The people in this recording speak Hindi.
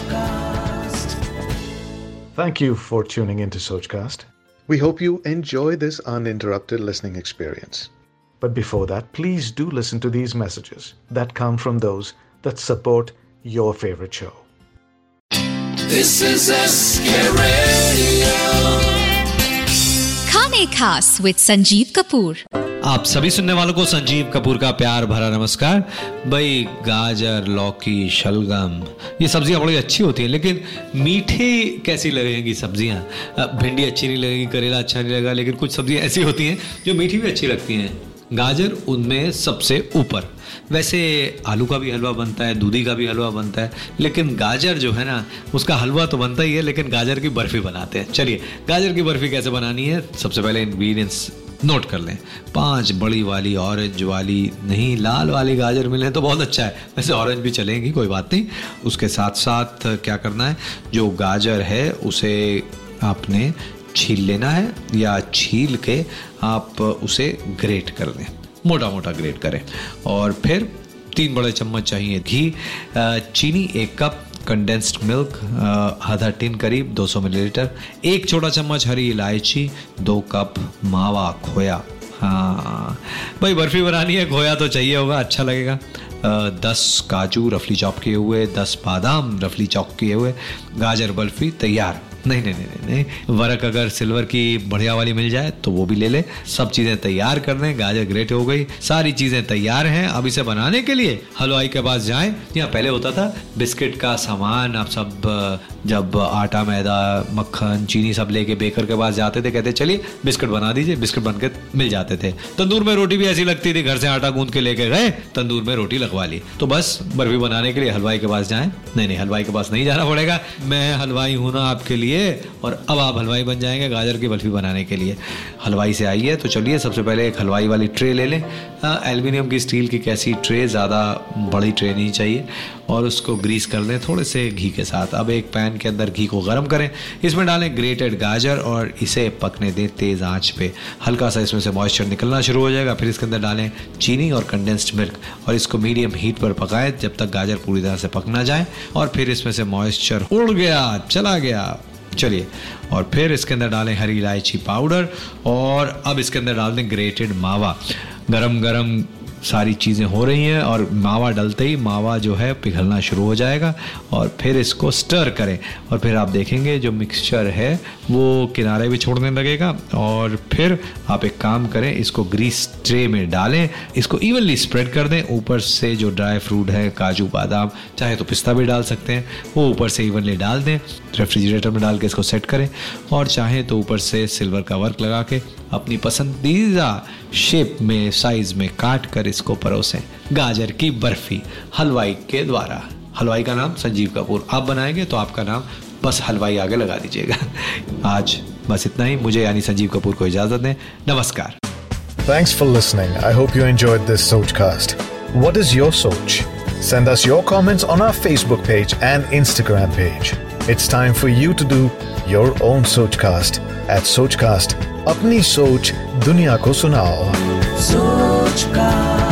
Sochcast. Thank you for tuning into Sochcast. We hope you enjoy this uninterrupted listening experience. But before that, please do listen to these messages that come from those that support your favorite show. This is a Radio. Khane Khas with Sanjeev Kapoor. आप सभी सुनने वालों को संजीव कपूर का प्यार भरा नमस्कार। भाई गाजर, लौकी, शलगम, ये सब्ज़ियाँ बड़ी अच्छी होती हैं, लेकिन मीठे कैसी लगेंगी सब्ज़ियाँ? भिंडी अच्छी नहीं लगेगी, करेला अच्छा नहीं लगेगा, लेकिन कुछ सब्ज़ियाँ ऐसी होती हैं जो मीठी भी अच्छी लगती हैं। गाजर उनमें सबसे ऊपर। वैसे आलू का भी हलवा बनता है, दूधी का भी हलवा बनता है, लेकिन गाजर जो है ना, उसका हलवा तो बनता ही है, लेकिन गाजर की बर्फ़ी बनाते हैं। चलिए, गाजर की बर्फ़ी कैसे बनानी है? सबसे पहले इंग्रेडिएंट्स नोट कर लें। पाँच बड़ी वाली ऑरेंज वाली, नहीं, लाल वाली गाजर मिले तो बहुत अच्छा है। वैसे ऑरेंज भी चलेंगी, कोई बात नहीं। उसके साथ साथ क्या करना है? जो गाजर है, उसे आपने छील लेना है या छील के आप उसे ग्रेट कर दें। मोटा मोटा ग्रेट करें। और फिर तीन बड़े चम्मच चाहिए घी चीनी एक कप कंडेंस्ड मिल्क आधा टिन करीब 200 मिलीलीटर एक छोटा चम्मच हरी इलायची, दो कप मावा खोया। हाँ भाई बर्फ़ी बनानी है, खोया तो चाहिए होगा अच्छा लगेगा। दस काजू रफली चॉप किए हुए, दस बादाम रफली चॉप किए हुए, गाजर बर्फ़ी तैयार। नहीं नहीं नहीं नहीं वरक अगर सिल्वर की बढ़िया वाली मिल जाए तो वो भी ले ले। सब चीज़ें तैयार कर दें, गाजर ग्रेट हो गई। सारी चीज़ें तैयार हैं। अब इसे बनाने के लिए हलवाई के पास जाएँ। यहाँ पहले होता था, बिस्किट का सामान, आप सब जब आटा, मैदा, मक्खन, चीनी सब लेके बेकर के पास जाते थे, कहते, चलिए, बिस्किट बना दीजिए। बिस्किट बन के मिल जाते थे। तंदूर में रोटी भी ऐसी लगती थी, घर से आटा गूंद के लेके गए, तंदूर में रोटी लगवा ली। तो बस, बर्फ़ी बनाने के लिए हलवाई के पास जाएँ। नहीं नहीं, हलवाई के पास नहीं जाना पड़ेगा। मैं हलवाई हूँ ना आपके लिए, और अब आप हलवाई बन जाएँगे गाजर की बर्फ़ी बनाने के लिए। हलवाई से आइए तो चलिए सबसे पहले एक हलवाई वाली ट्रे ले लें। एल्यूमिनियम की स्टील की कैसी ट्रे, ज़्यादा बड़ी ट्रे नहीं चाहिए, और उसको ग्रीस कर लें थोड़े से घी के साथ। अब एक पैन के अंदर घी को गर्म करें। इसमें डालें ग्रेटेड गाजर, और इसे पकने दें तेज़ आँच पे। हल्का सा इसमें से मॉइस्चर निकलना शुरू हो जाएगा। फिर इसके अंदर डालें चीनी और कंडेंस्ड मिल्क और इसको मीडियम हीट पर पकाएँ, जब तक गाजर पूरी तरह से पक ना जाए और फिर इसमें से मॉइस्चर उड़ गया, चला गया। चलिए, और फिर इसके अंदर डालें हरी इलायची पाउडर और अब इसके अंदर डाल दें ग्रेटेड मावा। गरम गरम सारी चीज़ें हो रही हैं और मावा डलते ही मावा जो है पिघलना शुरू हो जाएगा और फिर इसको स्टर करें। और फिर आप देखेंगे जो मिक्सचर है, वो किनारे भी छोड़ने लगेगा और फिर आप एक काम करें, इसको ग्रीस ट्रे में डालें, इसको इवनली स्प्रेड कर दें। ऊपर से जो ड्राई फ्रूट है, काजू, बादाम, चाहे तो पिस्ता भी डाल सकते हैं, वो ऊपर से इवनली डाल दें रेफ्रिजरेटर में डाल के इसको सेट करें और चाहें तो ऊपर से सिल्वर का वर्क लगा के अपनी पसंदीदा शेप में साइज़ में काट कर इसको परोसे। गाजर की बर्फ़ी, हलवाई के द्वारा। हलवाई का नाम संजीव कपूर। आप बनाएँगे तो आपका नाम बस हलवाई आगे लगा दीजिएगा। आज बस इतना ही। मुझे यानी संजीव कपूर को इजाज़त दें। नमस्कार। Thanks for listening I hope you enjoy this Soch cast what is your soch send us your comments on our Facebook page and Instagram page it's time for you to do your own Soch cast at Soch cast अपनी सोच दुनिया को सुनाओ सोच Podcast.